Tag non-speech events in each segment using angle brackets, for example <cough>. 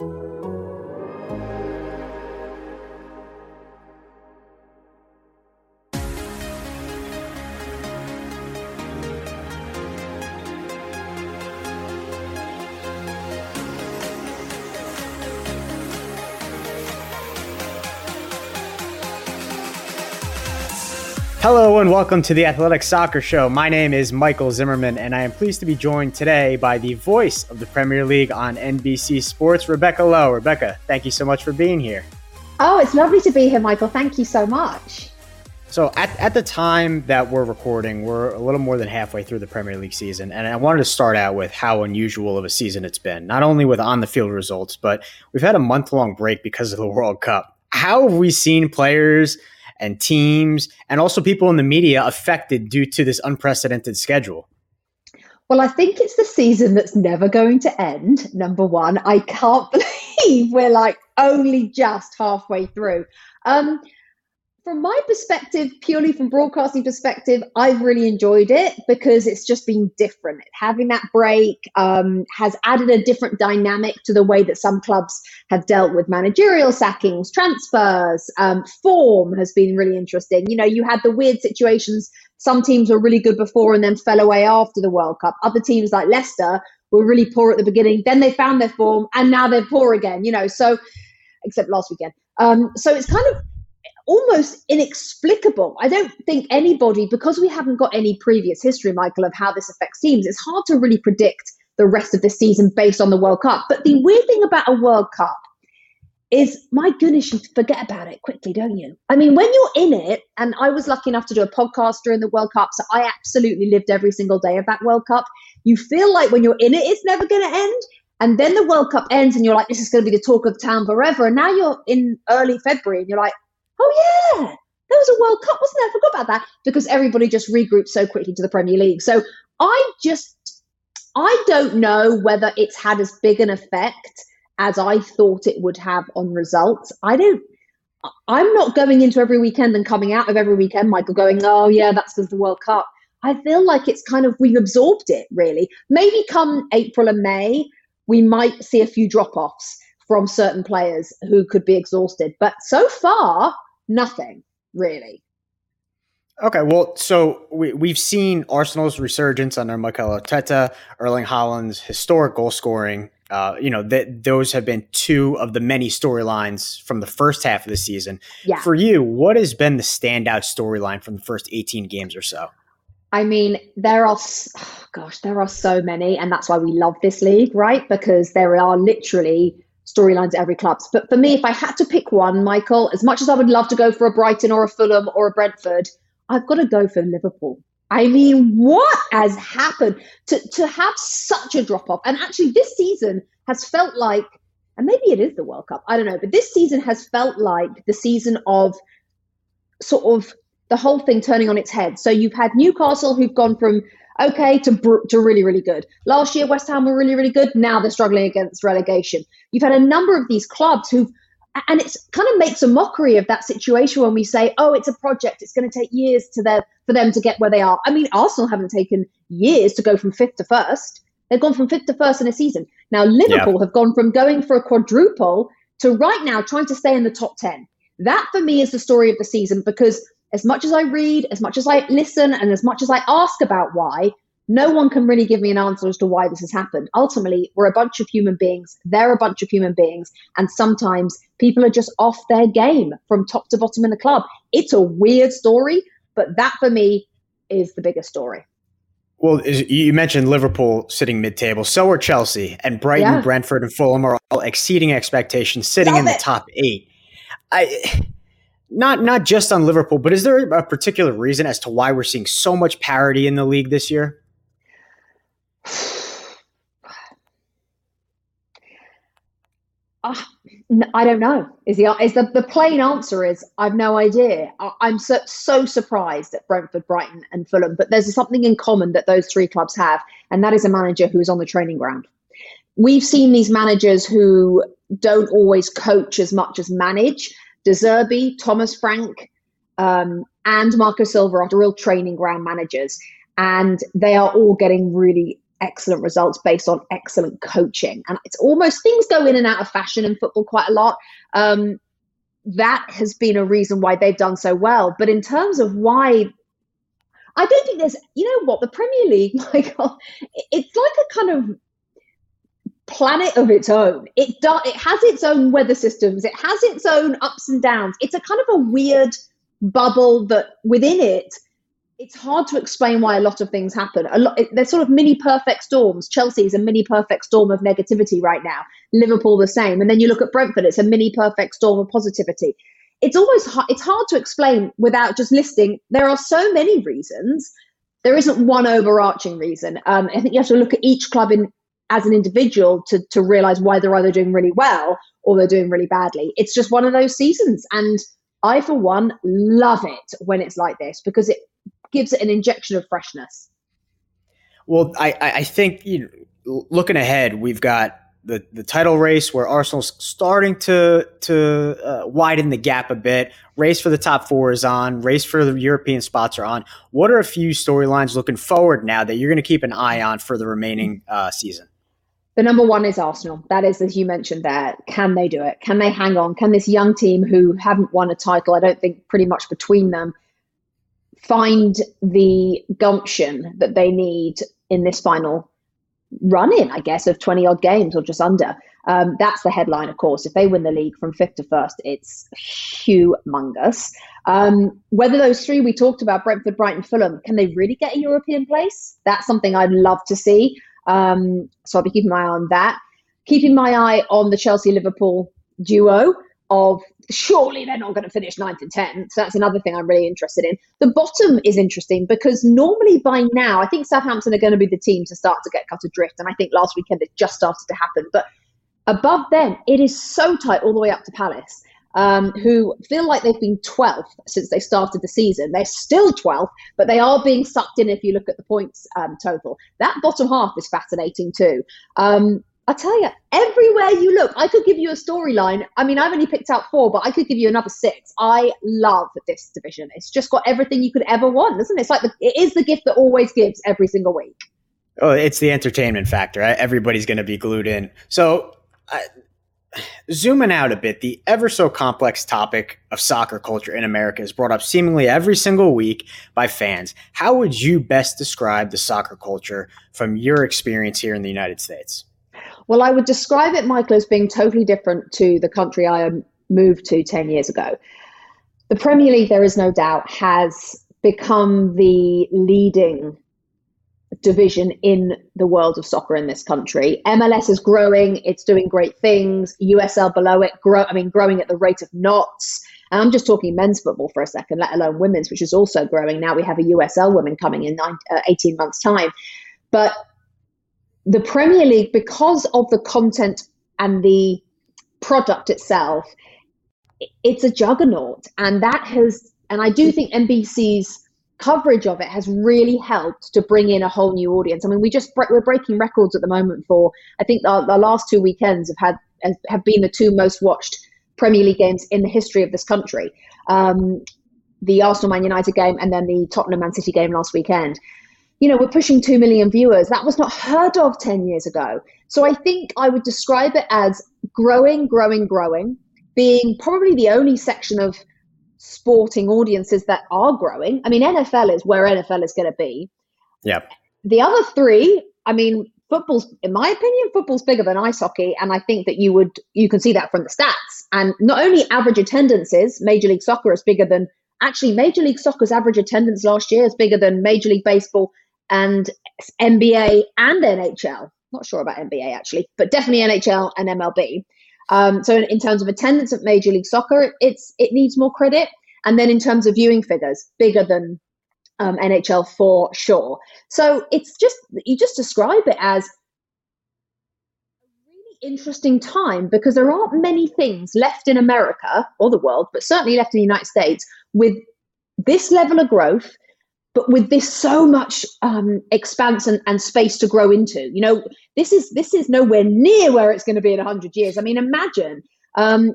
you Hello and welcome to the Athletic Soccer Show. My name is Michael Zimmerman, and I am pleased to be joined today by the voice of the Premier League on NBC Sports, Rebecca Lowe. Rebecca, thank you so much for being here. Oh, it's lovely to be here, Michael. Thank you so much. So, at, at the time that we're recording, we're a little more than halfway through the Premier League season. And I wanted to start out with how unusual of a season it's been, not only with on the field results, but we've had a month long break because of the <laughs> World Cup. How have we seen players and teams and also people in the media affected due to this unprecedented schedule? Well, I think it's the season that's never going to end. Number one, I can't <laughs> believe we're like only just halfway through. Um, from my perspective, purely from broadcasting perspective, I've really enjoyed it because it's just been different. Having that break um, has added a different dynamic to the way that some clubs have dealt with managerial sackings, transfers, um, form has been really interesting. You know, you had the weird situations. Some teams were really good before and then fell away after the World Cup. Other teams like Leicester were really poor at the beginning, then they found their form, and now they're poor again. You know, so except last weekend. Um, so it's kind of almost inexplicable. I don't think anybody, because we haven't got any previous history, Michael, of how this affects teams, it's hard to really predict the rest of the season based on the World Cup. But the weird thing about a World Cup is, my goodness, you forget about it quickly, don't you? I mean, when you're in it, and I was lucky enough to do a podcast during the World Cup, so I absolutely lived every single day of that World Cup. You feel like when you're in it, it's never going to end. And then the World Cup ends, and you're like, this is going to be the talk of town forever. And now you're in early February, and you're like, oh yeah, there was a World Cup, wasn't there? I forgot about that because everybody just regrouped so quickly to the Premier League. So I just, I don't know whether it's had as big an effect as I thought it would have on results. I don't. I'm not going into every weekend and coming out of every weekend, Michael, going, oh, yeah, that's because the World Cup. I feel like it's kind of, we've absorbed it really. Maybe come April and May, we might see a few drop offs from certain players who could be exhausted. But so far, nothing really. Okay, well, so we, we've seen Arsenal's resurgence under Mikel Arteta, Erling Haaland's historic goal scoring. Uh, you know, that those have been two of the many storylines from the first half of the season. Yeah. For you, what has been the standout storyline from the first 18 games or so? I mean, there are, oh gosh, there are so many, and that's why we love this league, right? Because there are literally storylines at every club. But for me, if I had to pick one, Michael, as much as I would love to go for a Brighton or a Fulham or a Brentford, I've got to go for Liverpool. I mean, what has happened to, to have such a drop off? And actually, this season has felt like, and maybe it is the World Cup, I don't know, but this season has felt like the season of sort of the whole thing turning on its head. So you've had Newcastle who've gone from okay to to really really good. Last year West Ham were really really good. Now they're struggling against relegation. You've had a number of these clubs who've and it kind of makes a mockery of that situation when we say, "Oh, it's a project. It's going to take years to their, for them to get where they are." I mean, Arsenal haven't taken years to go from fifth to first. They've gone from fifth to first in a season. Now Liverpool yeah. have gone from going for a quadruple to right now trying to stay in the top ten. That for me is the story of the season because as much as I read, as much as I listen, and as much as I ask about why, no one can really give me an answer as to why this has happened. Ultimately, we're a bunch of human beings. They're a bunch of human beings. And sometimes people are just off their game from top to bottom in the club. It's a weird story, but that for me is the biggest story. Well, you mentioned Liverpool sitting mid-table. So are Chelsea and Brighton, yeah. Brentford, and Fulham are all exceeding expectations, sitting Love in the top eight. I not not just on Liverpool, but is there a particular reason as to why we're seeing so much parity in the league this year? Uh, I don't know. Is the is the, the plain answer is I've no idea. I, am so so surprised at Brentford, Brighton, and Fulham, but there's something in common that those three clubs have, and that is a manager who is on the training ground. We've seen these managers who don't always coach as much as manage. De Zerbi, Thomas Frank, um, and Marco Silva are real training ground managers, and they are all getting really excellent results based on excellent coaching. And it's almost things go in and out of fashion in football quite a lot. Um, that has been a reason why they've done so well. But in terms of why, I don't think there's, you know what, the Premier League, <laughs> Michael, it's like a kind of planet of its own. It does. It has its own weather systems. It has its own ups and downs. It's a kind of a weird bubble that within it it's hard to explain why a lot of things happen. A lot, they're sort of mini perfect storms. Chelsea is a mini perfect storm of negativity right now. Liverpool the same, and then you look at Brentford; it's a mini perfect storm of positivity. It's almost it's hard to explain without just listing. There are so many reasons. There isn't one overarching reason. Um, I think you have to look at each club in as an individual to to realize why they're either doing really well or they're doing really badly. It's just one of those seasons, and I, for one, love it when it's like this because it gives it an injection of freshness. Well, I, I think you know, looking ahead, we've got the, the title race where Arsenal's starting to to uh, widen the gap a bit. Race for the top four is on. Race for the European spots are on. What are a few storylines looking forward now that you're going to keep an eye on for the remaining uh, season? The number one is Arsenal. That is, as you mentioned there, can they do it? Can they hang on? Can this young team who haven't won a title, I don't think pretty much between them, find the gumption that they need in this final run in, I guess, of 20 odd games or just under. Um, that's the headline, of course. If they win the league from fifth to first, it's humongous. Um, whether those three we talked about, Brentford, Brighton, Fulham, can they really get a European place? That's something I'd love to see. Um, so I'll be keeping my eye on that. Keeping my eye on the Chelsea Liverpool duo of surely they're not going to finish ninth and 10th. So that's another thing I'm really interested in. The bottom is interesting because normally by now, I think Southampton are going to be the team to start to get cut adrift. And I think last weekend it just started to happen. But above them, it is so tight all the way up to Palace. Um, who feel like they've been 12th since they started the season. They're still 12th, but they are being sucked in if you look at the points um, total. That bottom half is fascinating too. Um, I tell you, everywhere you look, I could give you a storyline. I mean, I've only picked out four, but I could give you another six. I love this division. It's just got everything you could ever want, isn't it? It's like the, it is the gift that always gives every single week. Oh, it's the entertainment factor. Everybody's going to be glued in. So, zooming out a bit, the ever so complex topic of soccer culture in America is brought up seemingly every single week by fans. How would you best describe the soccer culture from your experience here in the United States? Well, I would describe it, Michael, as being totally different to the country I um, moved to 10 years ago. The Premier League, there is no doubt, has become the leading division in the world of soccer in this country. MLS is growing, it's doing great things. USL below it, grow, I mean, growing at the rate of knots. And I'm just talking men's football for a second, let alone women's, which is also growing. Now we have a USL women coming in nine, uh, 18 months' time. But the Premier League, because of the content and the product itself, it's a juggernaut. And that has, and I do think NBC's coverage of it has really helped to bring in a whole new audience. I mean, we just we're breaking records at the moment for I think the, the last two weekends have had have been the two most watched Premier League games in the history of this country. Um, the Arsenal Man United game and then the Tottenham Man City game last weekend you know, we're pushing 2 million viewers. That was not heard of 10 years ago. So I think I would describe it as growing, growing, growing, being probably the only section of sporting audiences that are growing. I mean, NFL is where NFL is going to be. Yeah. The other three, I mean, football's, in my opinion, football's bigger than ice hockey. And I think that you would, you can see that from the stats. And not only average attendances, Major League Soccer is bigger than, actually, Major League Soccer's average attendance last year is bigger than Major League Baseball and NBA and NHL. Not sure about NBA actually, but definitely NHL and MLB. Um, so in, in, terms of attendance at Major League Soccer, it's it needs more credit. And then in terms of viewing figures, bigger than um, NHL for sure. So it's just you just describe it as a really interesting time because there aren't many things left in America or the world, but certainly left in the United States with this level of growth, but with this so much um, expanse and, and space to grow into. You know, this is this is nowhere near where it's going to be in hundred years. I mean, imagine. Um,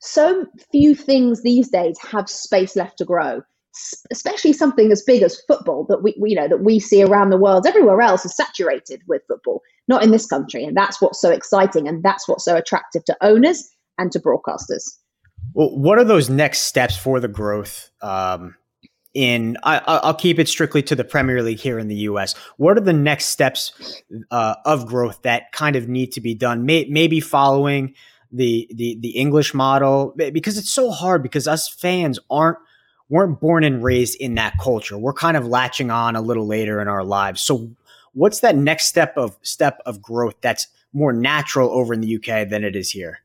so few things these days have space left to grow especially something as big as football that we, we, you know that we see around the world everywhere else is saturated with football not in this country and that's what's so exciting and that's what's so attractive to owners and to broadcasters well what are those next steps for the growth um, in I, will keep it strictly to the premier league here in the us what are the next steps uh, of growth that kind of need to be done May, maybe following the, the the english model because it's so hard because us fans aren't weren't born and raised in that culture. We're kind of latching on a little later in our lives. So what's that next step of step of growth that's more natural over in the UK than it is here?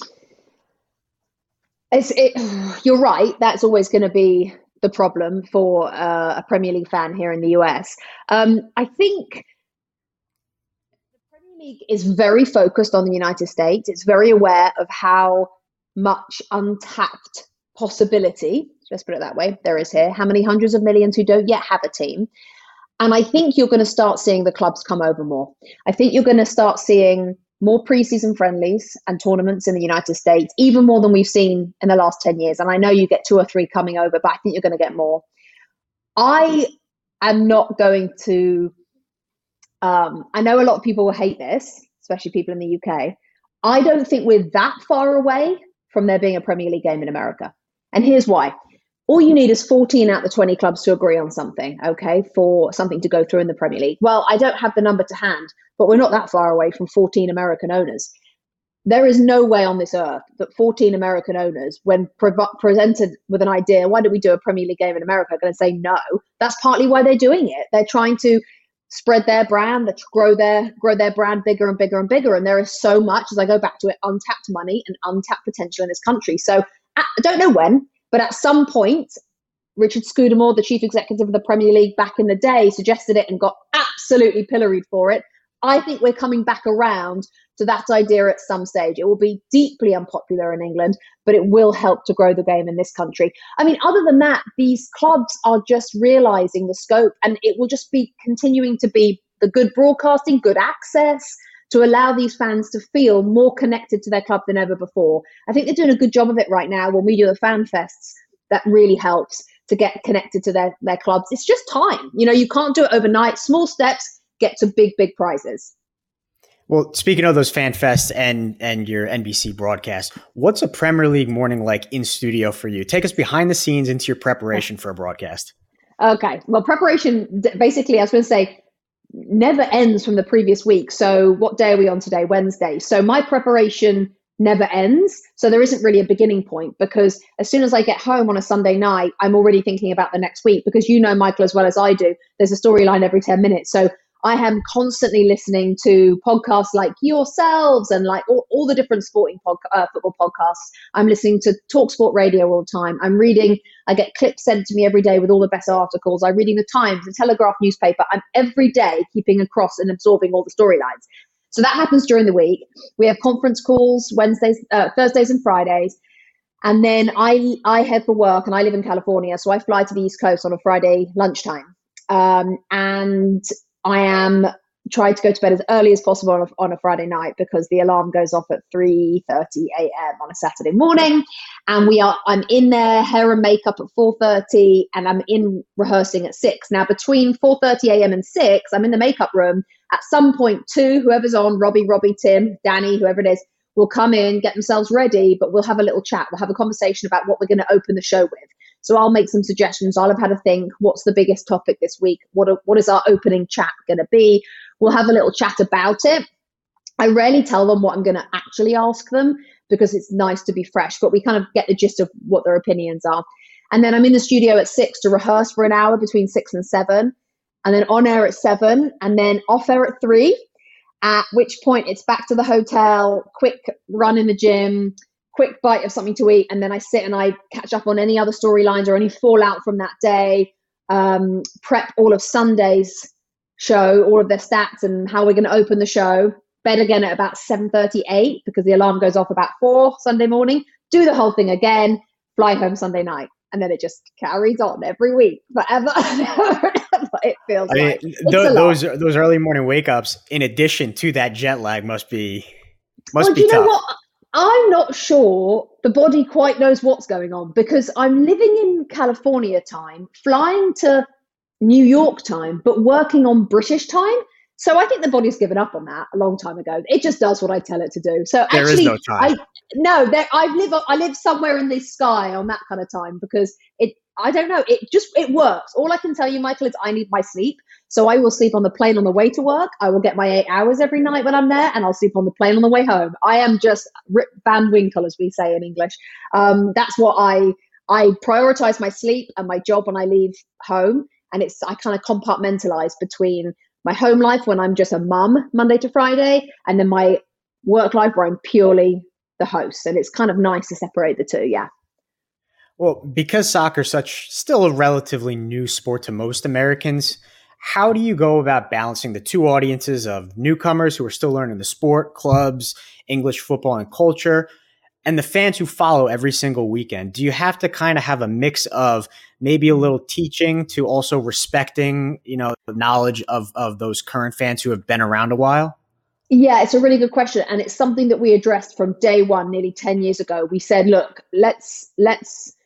It's, it, <sighs> you're right. That's always going to be the problem for uh, a Premier League fan here in the US. Um, I think the Premier League is very focused on the United States. It's very aware of how much untapped possibility, let's put it that way, there is here. How many hundreds of millions who don't yet have a team? And I think you're going to start seeing the clubs come over more. I think you're going to start seeing more preseason friendlies and tournaments in the United States, even more than we've seen in the last 10 years. And I know you get two or three coming over, but I think you're going to get more. I am not going to, um, I know a lot of people will hate this, especially people in the UK. I don't think we're that far away from there being a Premier League game in America. And here's why. All you need is 14 out of the 20 clubs to agree on something, okay, for something to go through in the Premier League. Well, I don't have the number to hand, but we're not that far away from 14 American owners. There is no way on this earth that 14 American owners, when pre- presented with an idea, why don't we do a Premier League game in America, are going to say no. That's partly why they're doing it. They're trying to spread their brand, grow their grow their brand bigger and bigger and bigger. And there is so much, as I go back to it, untapped money and untapped potential in this country. So uh, I don't know when, but at some point, Richard Scudamore, the chief executive of the Premier League back in the day, suggested it and got absolutely pilloried for it. I think we're coming back around to that idea at some stage. It will be deeply unpopular in England, but it will help to grow the game in this country. I mean, other than that, these clubs are just realizing the scope and it will just be continuing to be the good broadcasting, good access, to allow these fans to feel more connected to their club than ever before. I think they're doing a good job of it right now when we do the fan fests. That really helps to get connected to their, their clubs. It's just time. You know, you can't do it overnight. Small steps get to big, big prizes. Well, speaking of those fan fests and and your NBC broadcast, what's a Premier League morning like in studio for you? Take us behind the scenes into your preparation for a broadcast. Okay. Well, preparation basically, I was going to say, never ends from the previous week. So, what day are we on today? Wednesday. So, my preparation never ends. So, there isn't really a beginning point because as soon as I get home on a Sunday night, I'm already thinking about the next week because you know, Michael, as well as I do, there's a storyline every 10 minutes. So, I am constantly listening to podcasts like yourselves and like all, all the different sporting pod, uh, football podcasts. I'm listening to Talk Sport Radio all the time. I'm reading, I get clips sent to me every day with all the best articles. I'm reading the Times, the Telegraph newspaper. I'm every day keeping across and absorbing all the storylines. So that happens during the week. We have conference calls Wednesdays, uh, Thursdays, and Fridays. And then I I head for work, and I live in California, so I fly to the East Coast on a Friday lunchtime. Um, and I am trying to go to bed as early as possible on a, on a Friday night because the alarm goes off at 3:30 a.m. on a Saturday morning, and we are I'm in there hair and makeup at 4:30, and I'm in rehearsing at six. Now between 4:30 a.m. and six, I'm in the makeup room. At some point, two whoever's on, Robbie, Robbie, Tim, Danny, whoever it is, will come in, get themselves ready, but we'll have a little chat. We'll have a conversation about what we're going to open the show with. So I'll make some suggestions. I'll have had a think. What's the biggest topic this week? What are, what is our opening chat going to be? We'll have a little chat about it. I rarely tell them what I'm going to actually ask them because it's nice to be fresh, but we kind of get the gist of what their opinions are. And then I'm in the studio at six to rehearse for an hour between six and seven, and then on air at seven, and then off air at three. At which point it's back to the hotel, quick run in the gym, quick bite of something to eat, and then I sit and I catch up on any other storylines or any fallout from that day. Um, prep all of Sunday's show all of their stats and how we're going to open the show. Bed again at about 7.38 because the alarm goes off about 4 Sunday morning. Do the whole thing again, fly home Sunday night. And then it just carries on every week, forever. <laughs> it feels I mean, like. Th- those, those early morning wake ups, in addition to that jet lag, must be must well, be you tough. know what? I'm not sure the body quite knows what's going on because I'm living in California time, flying to New York time, but working on British time. So I think the body's given up on that a long time ago. It just does what I tell it to do. So there actually, no I no, there, I live I live somewhere in the sky on that kind of time because it I don't know. It just it works. All I can tell you, Michael, is I need my sleep. So I will sleep on the plane on the way to work. I will get my eight hours every night when I'm there, and I'll sleep on the plane on the way home. I am just Rip Van Winkle, as we say in English. Um, that's what I I prioritize my sleep and my job when I leave home, and it's I kind of compartmentalize between my home life when I'm just a mum Monday to Friday, and then my work life where I'm purely the host. And it's kind of nice to separate the two. Yeah. Well, because soccer is such still a relatively new sport to most Americans, how do you go about balancing the two audiences of newcomers who are still learning the sport, clubs, English football and culture, and the fans who follow every single weekend? Do you have to kind of have a mix of maybe a little teaching to also respecting, you know, the knowledge of of those current fans who have been around a while? Yeah, it's a really good question, and it's something that we addressed from day one, nearly ten years ago. We said, look, let's let's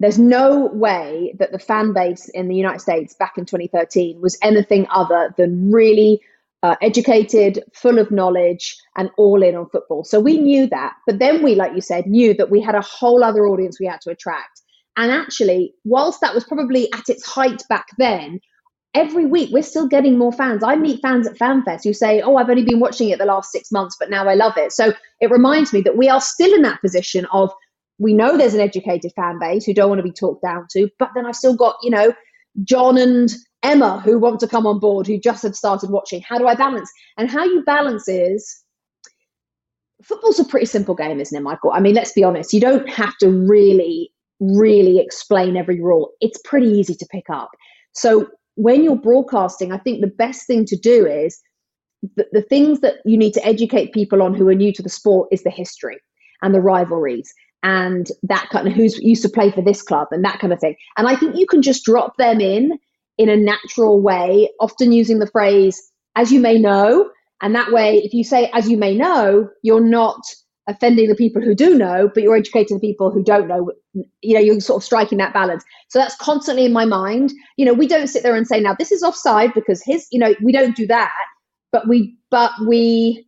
there's no way that the fan base in the United States back in 2013 was anything other than really uh, educated, full of knowledge, and all in on football. So we knew that. But then we, like you said, knew that we had a whole other audience we had to attract. And actually, whilst that was probably at its height back then, every week we're still getting more fans. I meet fans at FanFest who say, Oh, I've only been watching it the last six months, but now I love it. So it reminds me that we are still in that position of we know there's an educated fan base who don't want to be talked down to, but then I've still got, you know, John and Emma who want to come on board, who just have started watching. How do I balance? And how you balance is football's a pretty simple game, isn't it, Michael? I mean, let's be honest. You don't have to really, really explain every rule. It's pretty easy to pick up. So when you're broadcasting, I think the best thing to do is the, the things that you need to educate people on who are new to the sport is the history and the rivalries and that kind of who's used to play for this club and that kind of thing. And I think you can just drop them in in a natural way, often using the phrase, as you may know. And that way, if you say, as you may know, you're not offending the people who do know, but you're educating the people who don't know. You know, you're sort of striking that balance. So that's constantly in my mind. You know, we don't sit there and say, now this is offside because his, you know, we don't do that. But we, but we,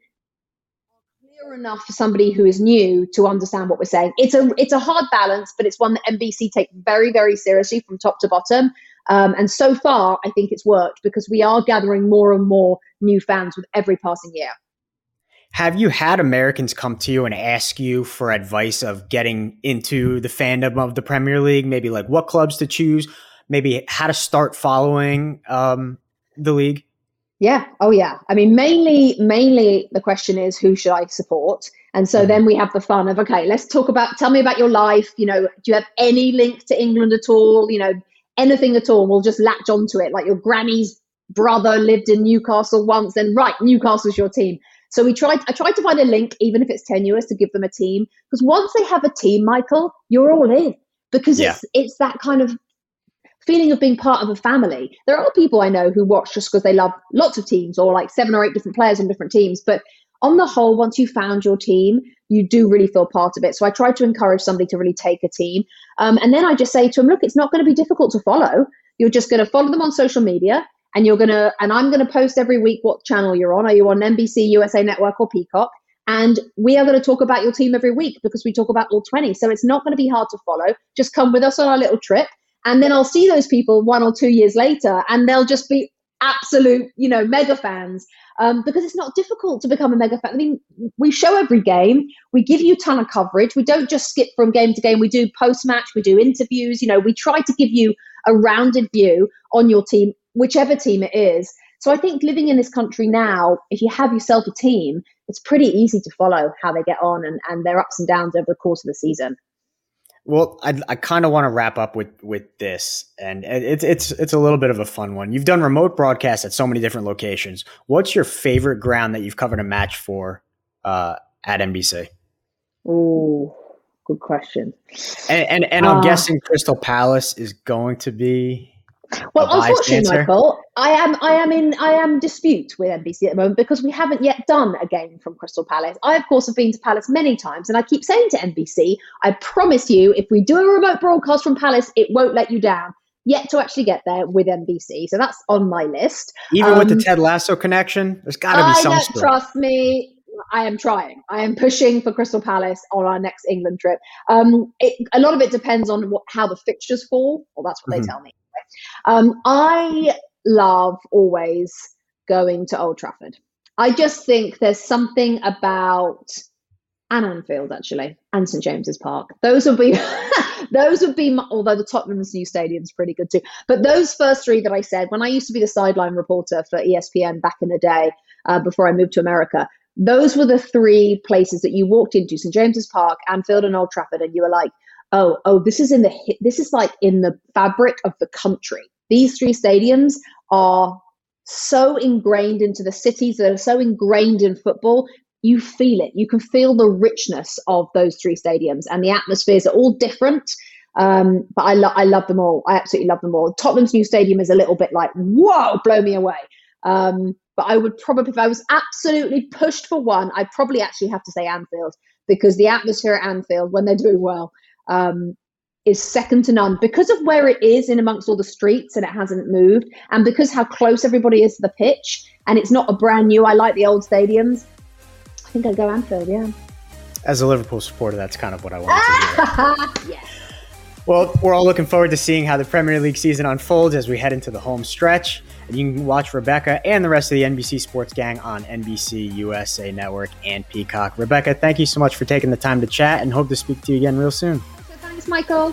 enough for somebody who is new to understand what we're saying. It's a it's a hard balance, but it's one that NBC take very very seriously from top to bottom. Um, and so far, I think it's worked because we are gathering more and more new fans with every passing year. Have you had Americans come to you and ask you for advice of getting into the fandom of the Premier League? Maybe like what clubs to choose, maybe how to start following um, the league? Yeah. Oh, yeah. I mean, mainly, mainly the question is who should I support? And so mm. then we have the fun of okay, let's talk about. Tell me about your life. You know, do you have any link to England at all? You know, anything at all? We'll just latch onto it. Like your granny's brother lived in Newcastle once, and right, Newcastle's your team. So we tried. I tried to find a link, even if it's tenuous, to give them a team. Because once they have a team, Michael, you're all in. Because yeah. it's it's that kind of feeling of being part of a family. There are people I know who watch just because they love lots of teams or like seven or eight different players on different teams. But on the whole, once you found your team, you do really feel part of it. So I try to encourage somebody to really take a team. Um, and then I just say to them, look, it's not going to be difficult to follow. You're just going to follow them on social media and you're going to, and I'm going to post every week what channel you're on. Are you on NBC, USA Network, or Peacock? And we are going to talk about your team every week because we talk about all 20. So it's not going to be hard to follow. Just come with us on our little trip and then I'll see those people one or two years later, and they'll just be absolute, you know, mega fans. Um, because it's not difficult to become a mega fan. I mean, we show every game, we give you a ton of coverage. We don't just skip from game to game. We do post match, we do interviews. You know, we try to give you a rounded view on your team, whichever team it is. So I think living in this country now, if you have yourself a team, it's pretty easy to follow how they get on and, and their ups and downs over the course of the season. Well, I, I kind of want to wrap up with with this, and it's it's it's a little bit of a fun one. You've done remote broadcasts at so many different locations. What's your favorite ground that you've covered a match for uh, at NBC? Oh, good question. And and, and I'm uh, guessing Crystal Palace is going to be well, unfortunately, Michael, I am I am in I am dispute with NBC at the moment because we haven't yet done a game from Crystal Palace. I, of course, have been to Palace many times, and I keep saying to NBC, I promise you, if we do a remote broadcast from Palace, it won't let you down. Yet to actually get there with NBC, so that's on my list. Even um, with the um, Ted Lasso connection, there's got to be some. Don't trust me. I am trying. I am pushing for Crystal Palace on our next England trip. Um, it, a lot of it depends on what, how the fixtures fall. Well, that's what mm-hmm. they tell me. Um, I love always going to Old Trafford. I just think there's something about and Anfield actually, and St James's Park. Those would be <laughs> those would be although the Tottenham's new stadium is pretty good too. But those first three that I said when I used to be the sideline reporter for ESPN back in the day uh, before I moved to America, those were the three places that you walked into: St James's Park, Anfield, and Old Trafford, and you were like, oh, oh, this is in the this is like in the fabric of the country. These three stadiums are so ingrained into the cities that are so ingrained in football. You feel it. You can feel the richness of those three stadiums, and the atmospheres are all different. Um, but I, lo- I love them all. I absolutely love them all. Tottenham's new stadium is a little bit like, whoa, blow me away. Um, but I would probably, if I was absolutely pushed for one, I'd probably actually have to say Anfield because the atmosphere at Anfield, when they're doing well, um, is second to none because of where it is in amongst all the streets and it hasn't moved, and because how close everybody is to the pitch, and it's not a brand new. I like the old stadiums. I think I'd go Anfield. Yeah. As a Liverpool supporter, that's kind of what I want to hear. <laughs> yeah. Well, we're all looking forward to seeing how the Premier League season unfolds as we head into the home stretch. And you can watch Rebecca and the rest of the NBC Sports Gang on NBC USA Network and Peacock. Rebecca, thank you so much for taking the time to chat and hope to speak to you again real soon. Michael.